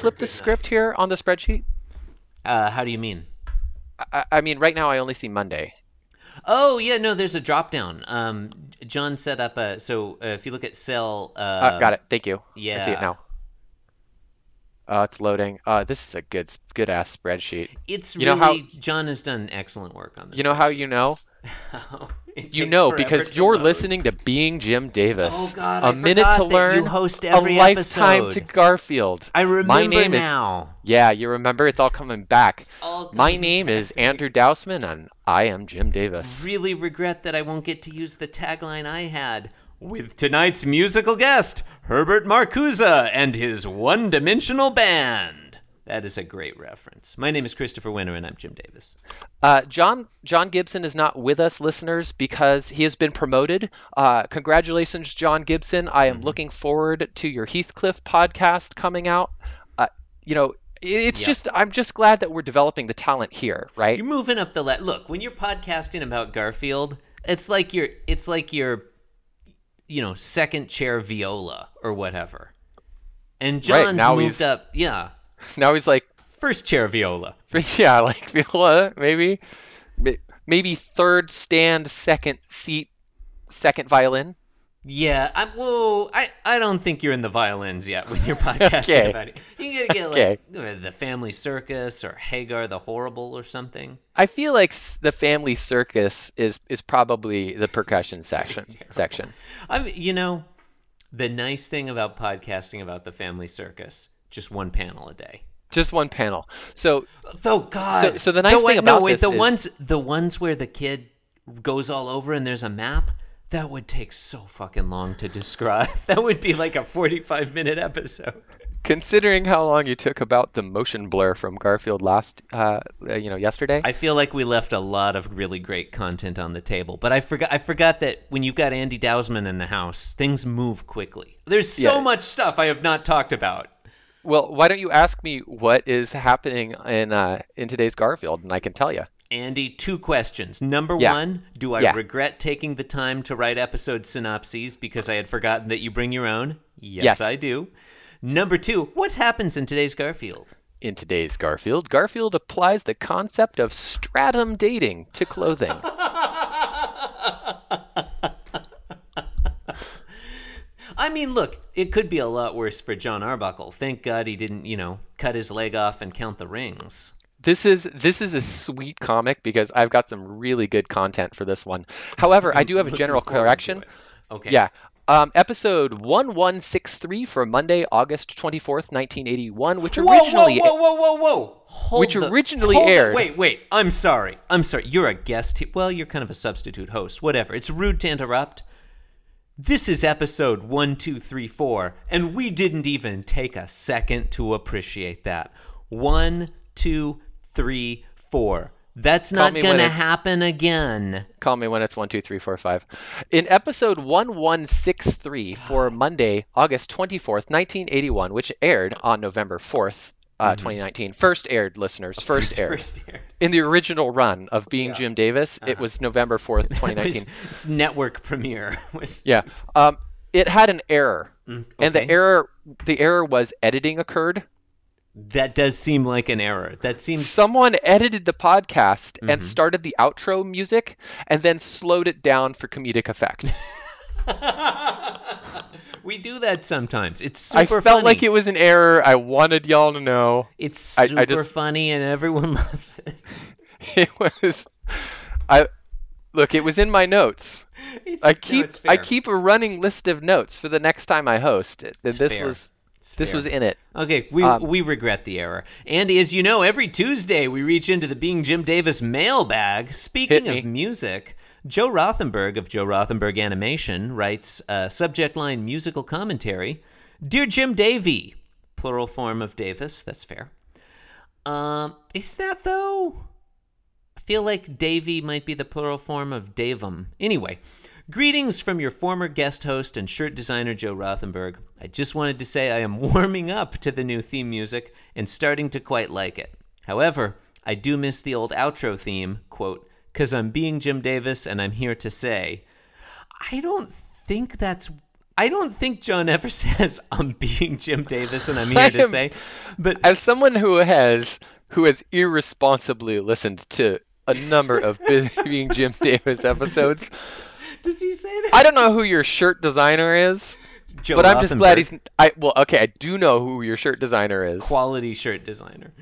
flip the script here on the spreadsheet? Uh, how do you mean? I, I mean, right now I only see Monday. Oh yeah, no, there's a drop down. Um, John set up a so uh, if you look at cell. Uh, Uh, got it. Thank you. Yeah, I see it now. Uh, it's loading. Uh, this is a good, good ass spreadsheet. It's You know really how- John has done excellent work on this. You know how you know? You know because you're load. listening to Being Jim Davis. Oh, God, a I minute to learn. you host every a lifetime to. Garfield. I remember My name is now. yeah. You remember? It's all coming back. all My name is back me. Andrew Dousman, and I am Jim Davis. Really regret that I won't get to use the tagline I had with tonight's musical guest, Herbert Marcuse and his one-dimensional band. That is a great reference. My name is Christopher Winter, and I'm Jim Davis. Uh, John John Gibson is not with us, listeners, because he has been promoted. Uh, congratulations, John Gibson. I am Mm-hmm. looking forward to your Heathcliff podcast coming out. Uh, you know, it's Yeah. just I'm just glad that we're developing the talent here, right? You're moving up the le- look when you're podcasting about Garfield. It's like you're it's like your you know second chair viola or whatever. And Right, John's now moved he's- up. Yeah, Now he's like, first chair viola. yeah, like viola, maybe, maybe third stand, second seat, second violin. Yeah, I'm. Whoa, I, I don't think you're in the violins yet when you're podcasting Okay. about it. You gotta get Okay. like the Family Circus or Hagar the Horrible or something. I feel like the family circus is is probably the percussion section section. I'm. You know, the nice thing about podcasting about the Family Circus, just one panel a day. Just one panel. So Oh God! so the nice no, thing wait, about no, wait, this the is- ones the ones where the kid goes all over and there's a map. That would take so fucking long to describe. That would be like a 45 minute episode. considering how long you took about the motion blur from Garfield last, uh, uh, you know, yesterday. I feel like we left a lot of really great content on the table, but I forgot. I forgot that when you've got Andy Dousman in the house, things move quickly. There's so Yeah. much stuff I have not talked about. Well, why don't you ask me what is happening in uh, in today's Garfield, and I can tell you. Andy, two questions. Number Yeah. one, do I Yeah. regret taking the time to write episode synopses because I had forgotten that you bring your own? Yes, Yes. I do. Number two, what happens in today's Garfield? In today's Garfield, Garfield applies the concept of stratum dating to clothing. I mean, look, it could be a lot worse for John Arbuckle. Thank God he didn't, you know, cut his leg off and count the rings. This is this is a sweet comic because I've got some really good content for this one. However, I do have a general correction. Okay. Yeah. Um, episode 1163 for Monday, August 24th, 1981, which originally whoa, whoa, whoa, whoa, whoa! Hold Which the- originally hold the- aired- Wait, wait. I'm sorry. I'm sorry. You're a guest. Well, you're kind of a substitute host. Whatever. It's rude to interrupt. This is episode one, two, three, four, and we didn't even take a second to appreciate that. One, two, three, four. That's Call not gonna happen again. Call me when it's one, two, three, four, five. In episode 1163 for Monday, August 24th, 1981, which aired on November 4th, uh, 2019. First aired, listeners. First aired. First aired. In the original run of Being Jim Davis, it was November 4th, 2019. was- it's network premiere. Was- Yeah. Um, it had an error. And the error the error was editing occurred. That does seem like an error. That seems Someone edited the podcast and Mhm. started the outro music and then slowed it down for comedic effect. We do that sometimes. It's super. I felt funny. like it was an error. I wanted y'all to know. It's I- I super funny and everyone loves it. It was I look, it was in my notes. It's- I keep it's I keep a running list of notes for the next time I host. It. It's This fair. was this was in it. Okay, we Um, we regret the error. Andy, as you know, every Tuesday we reach into the Being Jim Davis mailbag. Speaking of music, Joe Rothenberg of Joe Rothenberg Animation writes uh, subject line musical commentary. Dear Jim Davy, plural form of Davis. That's fair. Um, is that though? I feel like Davy might be the plural form of Davum. Anyway, greetings from your former guest host and shirt designer Joe Rothenberg. I just wanted to say I am warming up to the new theme music and starting to quite like it. However, I do miss the old outro theme, quote, because I'm being Jim Davis and I'm here to say, I don't think that's I don't think John ever says I'm being Jim Davis and I'm here to am- say, but As someone who has who has irresponsibly listened to a number of Being Jim Davis episodes, does he say that? I don't know who your shirt designer is, Joe but I'm just glad he's. I well, okay, I do know who your shirt designer is. quality shirt designer.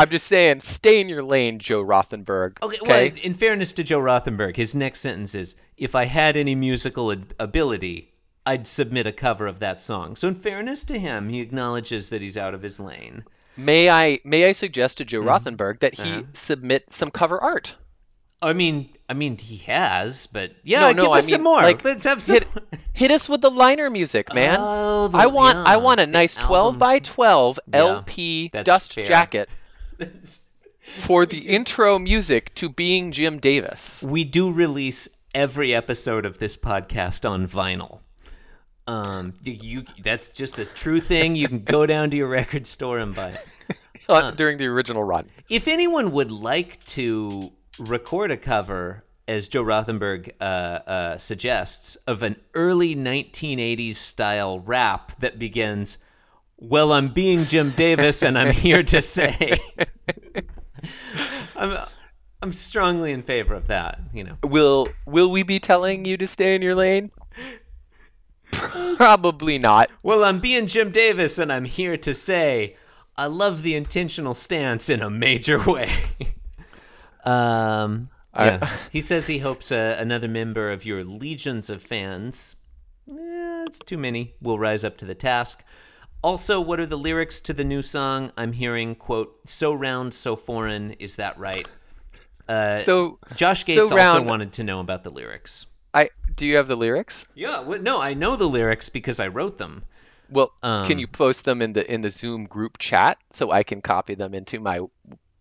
I'm just saying, stay in your lane, Joe Rothenberg. Okay, well, in fairness to Joe Rothenberg, his next sentence is, "If I had any musical ad- ability, I'd submit a cover of that song." So, in fairness to him, he acknowledges that he's out of his lane. May I may I suggest to Joe Mm-hmm. Rothenberg that he Uh-huh. submit some cover art? I mean, I mean, he has, but yeah, No, no, give I us some mean, more. like, Let's have some. Hit, hit us with the liner music, man. Oh, the- I want yeah, I want a nice 12 album. by 12 Yeah, LP dust fair. jacket for the intro music to Being Jim Davis. we do release every episode of this podcast on vinyl. Um, you that's just a true thing. You can go down to your record store and buy it. uh, during the original run. If anyone would like to record a cover, as Joe Rothenberg uh, uh, suggests, of an early 1980s style rap that begins, "Well, I'm being Jim Davis, and I'm here to say," I'm I'm strongly in favor of that. You know. Will will we be telling you to stay in your lane? Probably not. Well, I'm being Jim Davis, and I'm here to say I love the intentional stance in a major way. um, I- yeah. he says he hopes uh, another member of your legions of fans, eh, it's too many, will rise up to the task. Also, what are the lyrics to the new song? I'm hearing, quote, so round, so foreign, is that right? Uh, So Josh Gates also round- wanted to know about the lyrics. I do you have the lyrics? Yeah, well, no, I know the lyrics because I wrote them. Well, Um, can you post them in the in the Zoom group chat so I can copy them into my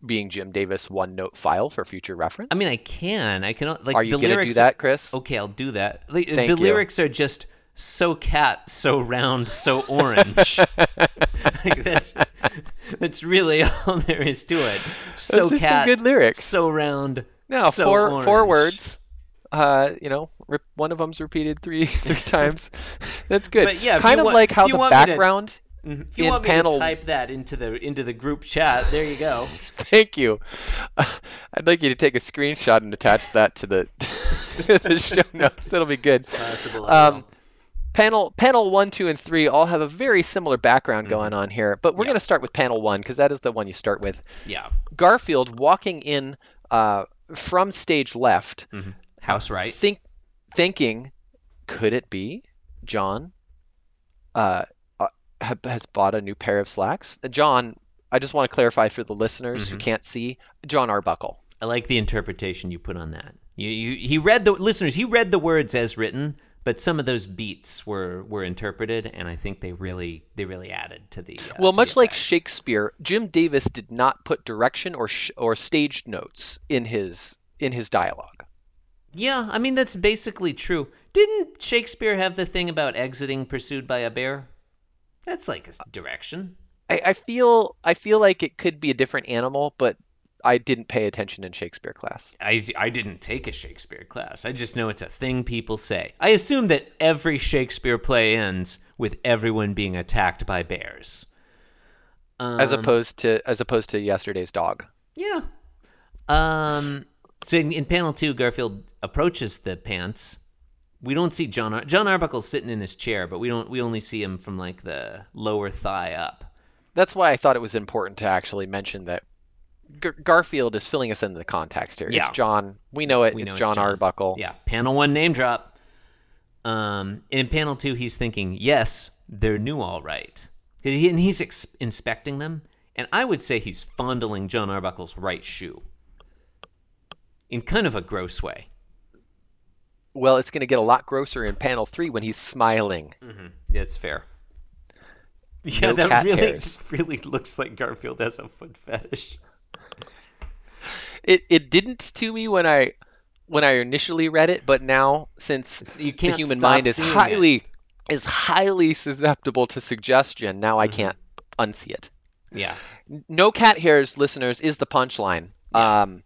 Being Jim Davis OneNote file for future reference? I mean, I can. I can. Like, are you gonna do that, Chris? Okay, I'll do that. Like, the you. lyrics are just so cat, so round, so orange. like that's that's really all there is to it. So Those are some cat, good lyrics. so round. No, so four four words. Uh, you know, rep- one of them's repeated three three times. That's good. But yeah, kind of want- like how the me to- background. Mhm. If you in want me panel- to type that into the into the group chat, there you go. Thank you. I'd like you to take a screenshot and attach that to the, the show notes. That'll be good. Possible. I Um. Panel panel one, two, and three all have a very similar background Mm-hmm. going on here, but we're Yeah. going to start with panel one because that is the one you start with. yeah. Garfield walking in uh, from stage left, Mhm. House right. think thinking, could it be John? Uh, uh, has bought a new pair of slacks. Uh, John, I just want to clarify for the listeners who Mhm. can't see, John Arbuckle. I like the interpretation you put on that. You, you, he read the listeners. He read the words as written, but some of those beats were were interpreted, and I think they really they really added to the. Uh, Well, to much the like. Shakespeare, Jim Davis did not put direction or sh- or staged notes in his in his dialogue. yeah, I mean that's basically true. Didn't Shakespeare have the thing about exiting pursued by a bear? That's like a direction. I, I feel I feel like it could be a different animal, but I didn't pay attention in Shakespeare class. I I didn't take a Shakespeare class. I just know it's a thing people say. I assume that every Shakespeare play ends with everyone being attacked by bears. as Um, opposed to as opposed to yesterday's dog. Yeah. Um. So in, in panel two, Garfield approaches the pants. We don't see John. Ar- John Arbuckle sitting in his chair, but we don't. We only see him from like the lower thigh up. That's why I thought it was important to actually mention that Gar- Garfield is filling us in the context here. Yeah. It's John. We know it. We it's know it's John, John. Arbuckle. Yeah. Panel one name drop. Um. In panel two, he's thinking, yes, they're new, all right. he, and he's ex- inspecting them, and I would say he's fondling John Arbuckle's right shoe. In kind of a gross way. Well, it's going to get a lot grosser in panel three when he's smiling. Mm-hmm. That's fair. Yeah, No that really hairs. really looks like Garfield has a foot fetish. It it didn't to me when I when I initially read it, but now since you the human mind is highly is highly susceptible to suggestion, now I Mm-hmm. can't unsee it. Yeah. No cat hairs, listeners, is the punchline. Um,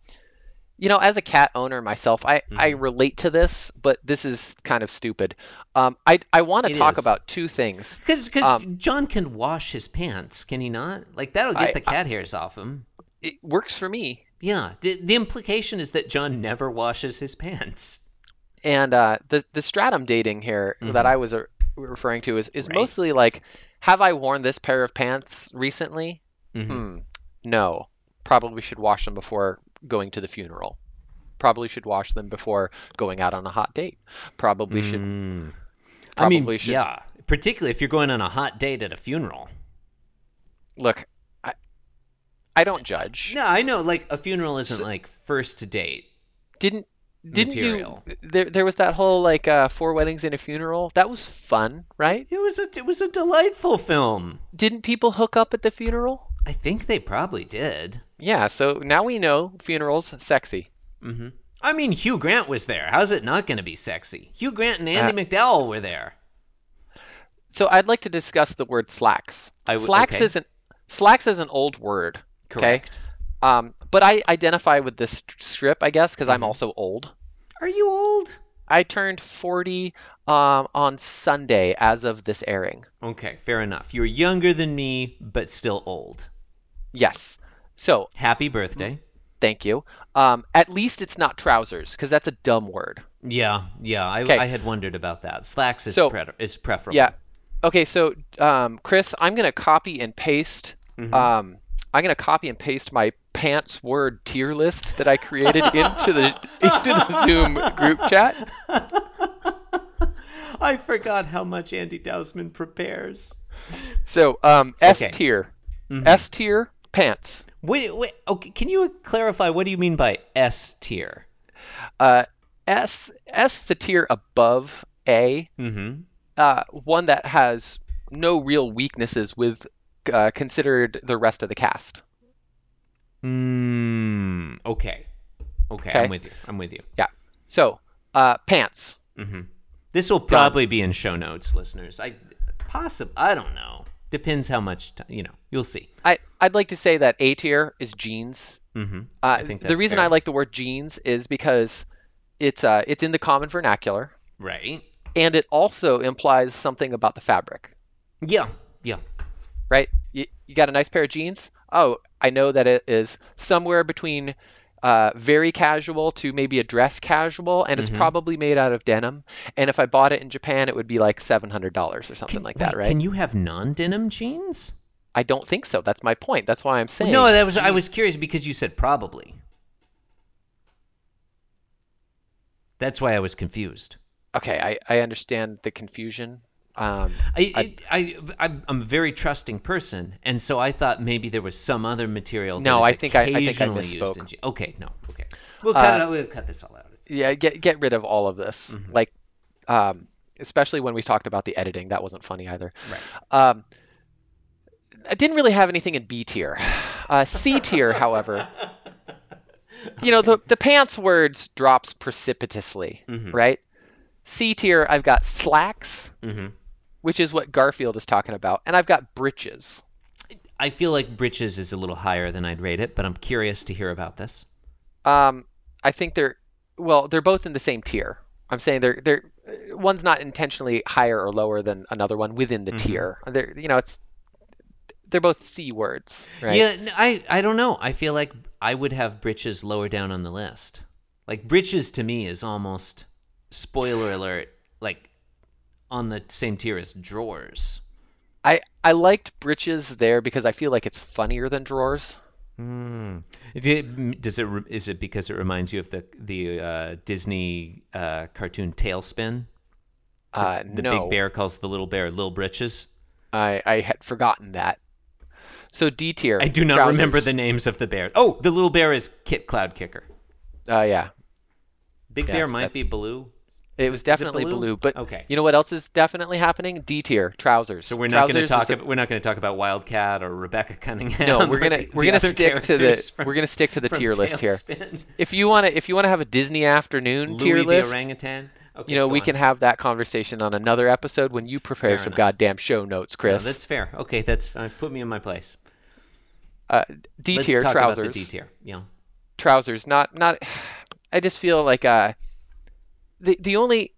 You know, as a cat owner myself, I, I Mm-hmm. relate to this, but this is kind of stupid. Um, I I want to talk is. about two things. Because Um, John can wash his pants, can he not? Like that'll get I- the cat hairs off him. It works for me, Yeah. The, the implication is that John never washes his pants. and uh, the the stratum dating here that I was uh, referring to is is Mm-hmm. Right. mostly like, have I worn this pair of pants recently? Mhm. Hmm. No. Probably should wash them before going to the funeral. Probably should wash them before going out on a hot date. Probably should. Mm. I mean, should- yeah. Particularly if you're going on a hot date at a funeral. Look, I, don't judge. No, I know. Like a funeral isn't like first date. Didn't didn't Material. you? There there was that whole like uh, four weddings and a funeral. That was fun, right? It was a it was a delightful film. Didn't people hook up at the funeral? I think they probably did. Yeah. So now we know funerals sexy. Mm-hmm. I mean, Hugh Grant was there. How's it not going to be sexy? Hugh Grant and Andie MacDowell were there. So I'd like to discuss the word slacks. W- slacks okay. isn't slacks is an old word. Correct. Um, but I identify with this strip, I guess, because Mm-hmm. I'm also old. Are you old? I turned 40 um, on Sunday as of this airing. Okay, fair enough. You're younger than me, but still old. Yes. So Happy birthday. thank you. Um, at least it's not trousers, because that's a dumb word. Yeah, yeah. I, Okay. I had wondered about that. Slacks is So- pre- is preferable. Yeah. Okay, so um, Chris, I'm gonna copy and paste. Mm-hmm. I'm gonna copy and paste my pants word tier list that I created into the into the Zoom group chat. I forgot how much Andy Dousman prepares. So um, S Okay. tier, Mm-hmm. S tier pants. Wait, wait. Okay, can you clarify what do you mean by S tier? Uh, S S is a tier above A. Mm-hmm. uh, one that has no real weaknesses with uh, considered the rest of the cast. Mm, okay. okay. Okay. I'm with you. I'm with you. Yeah. So, uh, pants. Mm-hmm. This will probably be in show notes, listeners. I possible. I don't know. Depends how much. You know. You'll see. I I'd like to say that A tier is jeans. Mm-hmm. Uh, I think the reason fair. I like the word jeans is because it's uh it's in the common vernacular Right. and it also implies something about the fabric, Yeah. Yeah. Right? You, you got a nice pair of jeans. Oh, I know that it is somewhere between uh, very casual to maybe a dress casual, and it's Mm-hmm. probably made out of denim. And if I bought it in Japan, it would be like seven hundred dollars or something like that, right? Can you have non-denim jeans? I don't think so. That's my point. That's why I'm saying. No, that was I was curious because you said probably. That's why I was confused. Okay, I, I understand the confusion. Um, I, I, I, I'm a very trusting person, and so I thought maybe there was some other material. No, I think I- I think I misspoke. in okay, no, okay. We'll cut Uh, it out. We'll cut this all out. yeah, get get rid of all of this. Mm-hmm. Like, um, especially when we talked about the editing, that wasn't funny either. Right. Um, I didn't really have anything in B tier. Uh, C tier, however, you know, the the pants words drops precipitously, Mm-hmm. right? C tier, I've got slacks, hmm which is what Garfield is talking about, and I've got Britches. I feel like britches is a little higher than I'd rate it, but I'm curious to hear about this. Um, I think they're well, they're both in the same tier. I'm saying they're they're one's not intentionally higher or lower than another one within the Mm-hmm. tier. They're you know it's they're both C words, right? Yeah, I, I don't know. I feel like I would have britches lower down on the list. Like britches to me is almost spoiler alert, like on the same tier as drawers. I I liked breeches there because I feel like it's funnier than drawers. Hmm. Did- Does it? Is it because it reminds you of the the uh, Disney uh, cartoon TaleSpin? Uh, The no, big bear calls the little bear Lil Britches. I I had forgotten that. So D tier. I do not trousers. remember the names of the bear. Oh, the little bear is Kit Cloudkicker. Uh, yeah, Big bear might that- be Baloo. It was it- is it definitely Baloo? Baloo? But Okay. you know what else is definitely happening? D tier trousers. So we're not going to talk. a- About, we're not going to talk about Wildcat or Rebecca Cunningham. No, we're gonna we're gonna stick to the from- we're gonna stick to the tier list here. If you wanna if you wanna have a Disney afternoon Louie tier list, orangutan. Okay, you know we on. can have that conversation on another episode when you prepare Fair some enough. goddamn show notes, No, Chris. that's fair. Okay, that's uh, put me in my place. uh, D Let's tier talk trousers. About the D tier. Yeah. trousers. Not not. I just feel like uh, the the only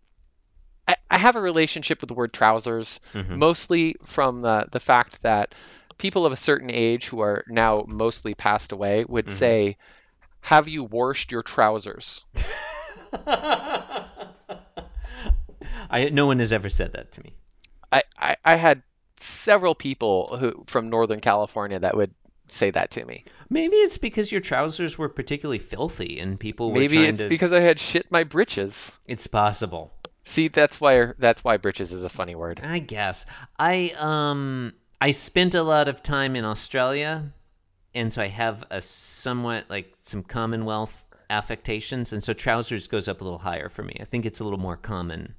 I, I have a relationship with the word trousers Mhm. mostly from the the fact that people of a certain age who are now mostly passed away would Mhm. say, "Have you washed your trousers?" I no one has ever said that to me. I, I, I had several people who from Northern California that would say that to me. Maybe it's because your trousers were particularly filthy and people were Maybe it's to. because I had shit my britches. It's possible. See, that's why that's why britches is a funny word. I guess. I um I spent a lot of time in Australia and so I have a somewhat like some Commonwealth affectations and so trousers goes up a little higher for me. I think it's a little more common.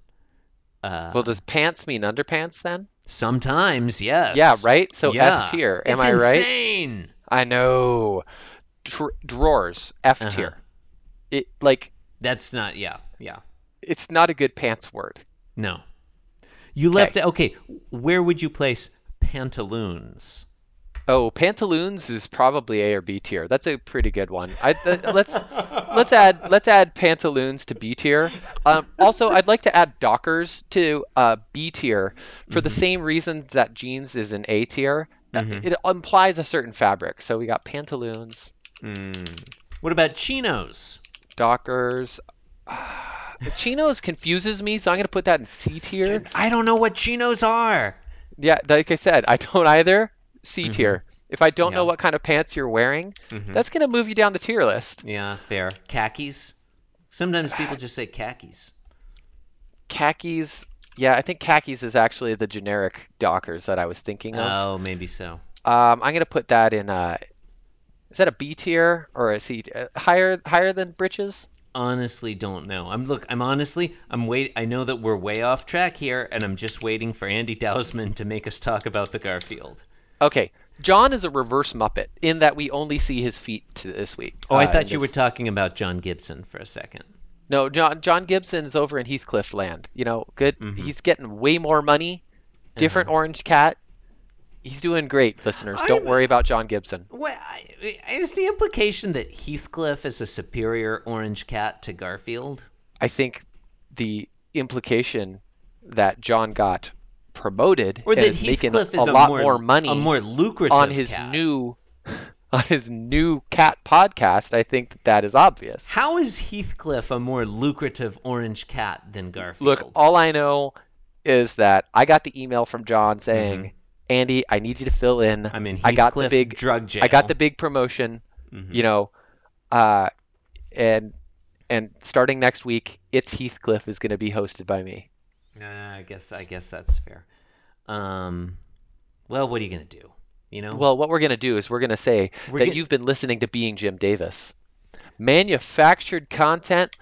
Uh Well, does pants mean underpants then? Sometimes, yes. Yeah, right. So Yeah. S tier. Am It's I right? insane. I know. Dr- drawers F Uh-huh. tier. It like That's not yeah, yeah. it's not a good pants word. No. You left okay, where would you place pantaloons? Oh, pantaloons is probably A or B tier. That's a pretty good one. I, th- let's let's add let's add pantaloons to B tier. Um, also, I'd like to add Dockers to uh, B tier for the same reasons that jeans is an A tier. Mhm. It implies a certain fabric. So we got pantaloons, Mm. What about chinos? Dockers. the chinos confuses me, so I'm gonna put that in C tier. I don't know what chinos are. Yeah, like I said, I don't either. C tier. If I don't know what kind of pants you're wearing, Mhm. that's gonna move you down the tier list. Yeah, fair. Khakis. Sometimes people just say khakis. khakis yeah i think khakis is actually the generic dockers that i was thinking of Oh, maybe so. um, i'm going to put that in uh is that a b tier or a c uh, higher higher than britches Honestly, don't know. I'm look. I'm honestly. I'm wait. I know that we're way off track here, and I'm just waiting for Andy Dousman to make us talk about the Garfield. Okay john is a reverse muppet in that we only see his feet this week Oh, I uh, thought you were talking about John Gibson for a second. no john john gibson's over in heathcliff land you know good Mhm. he's getting way more money different orange cat he's doing great listeners don't I'm- worry about john gibson I- is the implication that Heathcliff is a superior orange cat to Garfield? I think the implication that John got promoted Or and that is making Heathcliff a is a, lot more, more money a more lucrative on his cat. new on his new cat podcast, I think that, that is obvious. How is Heathcliff a more lucrative orange cat than Garfield? Look, all I know is that I got the email from John saying, "Andy, I need you to fill in. Mm-hmm. I mean, I got the Heathcliff big drug jail. I got the big promotion, Mhm. you know, uh, and and starting next week, it's Heathcliff is going to be hosted by me. Uh, I guess I guess that's fair. Um, well, what are you gonna do? You know, Well, what we're going to do is we're going to say We're that you've been listening to Being Jim Davis. Manufactured content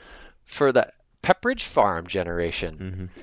for the Pepperidge Farm generation. Mhm.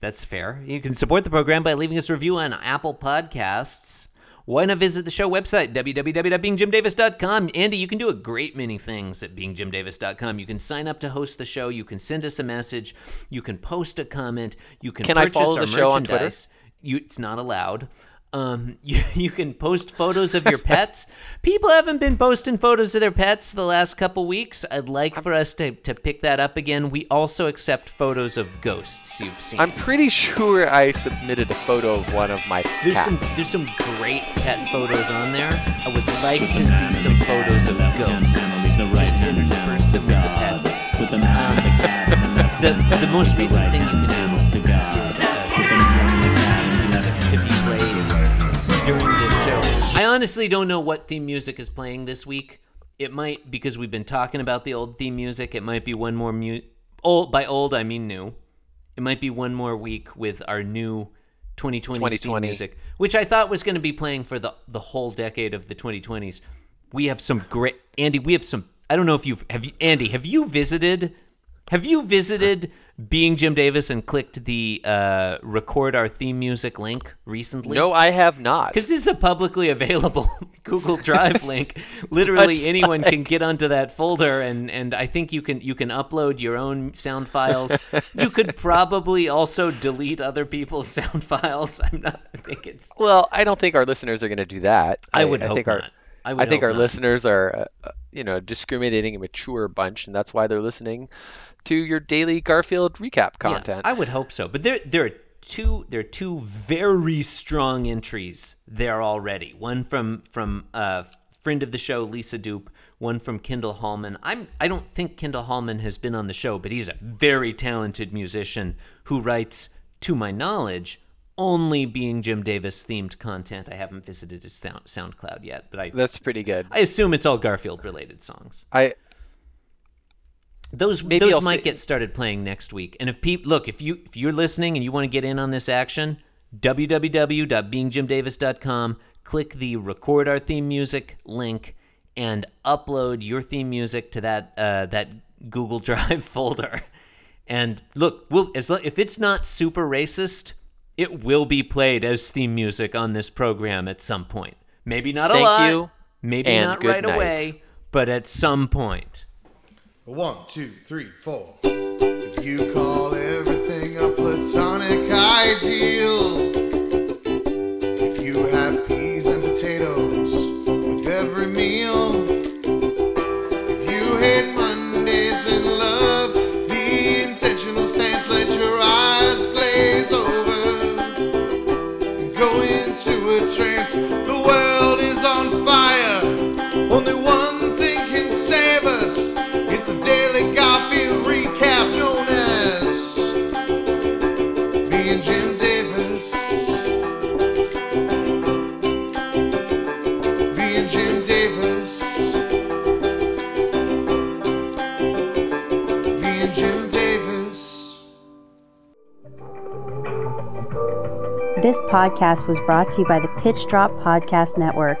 That's fair. You can support the program by leaving us a review on Apple Podcasts. Why not visit the show website, www.beingjimdavis.com? Andy, you can do a great many things at beingjimdavis.com. You can sign up to host the show. You can send us a message. You can post a comment. You can, Can I purchase follow our the show on Twitter? merchandise. You, it's not allowed. Um, you, you can post photos of your pets. People haven't been posting photos of their pets the last couple weeks. I'd like for us to, to pick that up again. We also accept photos of ghosts you've seen. I'm pretty sure I submitted a photo of one of my there's cats. some there's some great pet photos on there. I would like to see some photos of ghosts. Just intersperse them with the pets. With the man, the cat, the The the most recent thing you can do honestly don't know what theme music is playing this week. It might because we've been talking about the old theme music. It might be one more mu- old by old I mean new. It might be one more week with our new 2020 theme 2020. music, which I thought was going to be playing for the the whole decade of the 2020s. We have some great Andy. We have some. I don't know if you've have you Andy. Have you visited? Have you visited being Jim Davis and clicked the uh, record our theme music link recently? No, I have not. Because this is a publicly available Google Drive link. Literally anyone can get onto that folder, and, and I think you can you can upload your own sound files. you could probably also delete other people's sound files. I'm not. I think it's. Well, I don't think our listeners are going to do that. I would hope think not. our I would I think our not. listeners are, uh, you know, discriminating and mature bunch, and that's why they're listening to your daily Garfield recap Yeah, content. I would hope so. But there there are two there are two very strong entries there already. One from from uh, friend of the show Lisa Dupe, one from Kendall Hallman. I'm I don't think Kendall Hallman has been on the show, but he's a very talented musician who writes, to my knowledge, only being Jim Davis themed content. I haven't visited his sound, SoundCloud yet, but I That's pretty good. I assume it's all Garfield related songs. I Those Maybe those I'll might say- get started playing next week. And if people look, if you if you're listening and you want to get in on this action, www.beingjimdavis.com, click the record our theme music link and upload your theme music to that uh, that Google Drive folder. And look, we'll as if it's not super racist, it will be played as theme music on this program at some point. Maybe not a Thank lot, you, maybe not right night. away, but at some point. One, two, three, four. If you call everything a platonic ideal, if you have peas and potatoes with every meal, if you hate Mondays in love, the intentional stance, let your eyes glaze over and go into a trance. It's the Daily Garfield recap known as me and Jim Davis. Me and Jim Davis. Me and Jim Davis. This podcast was brought to you by the Pitch Drop Podcast Network.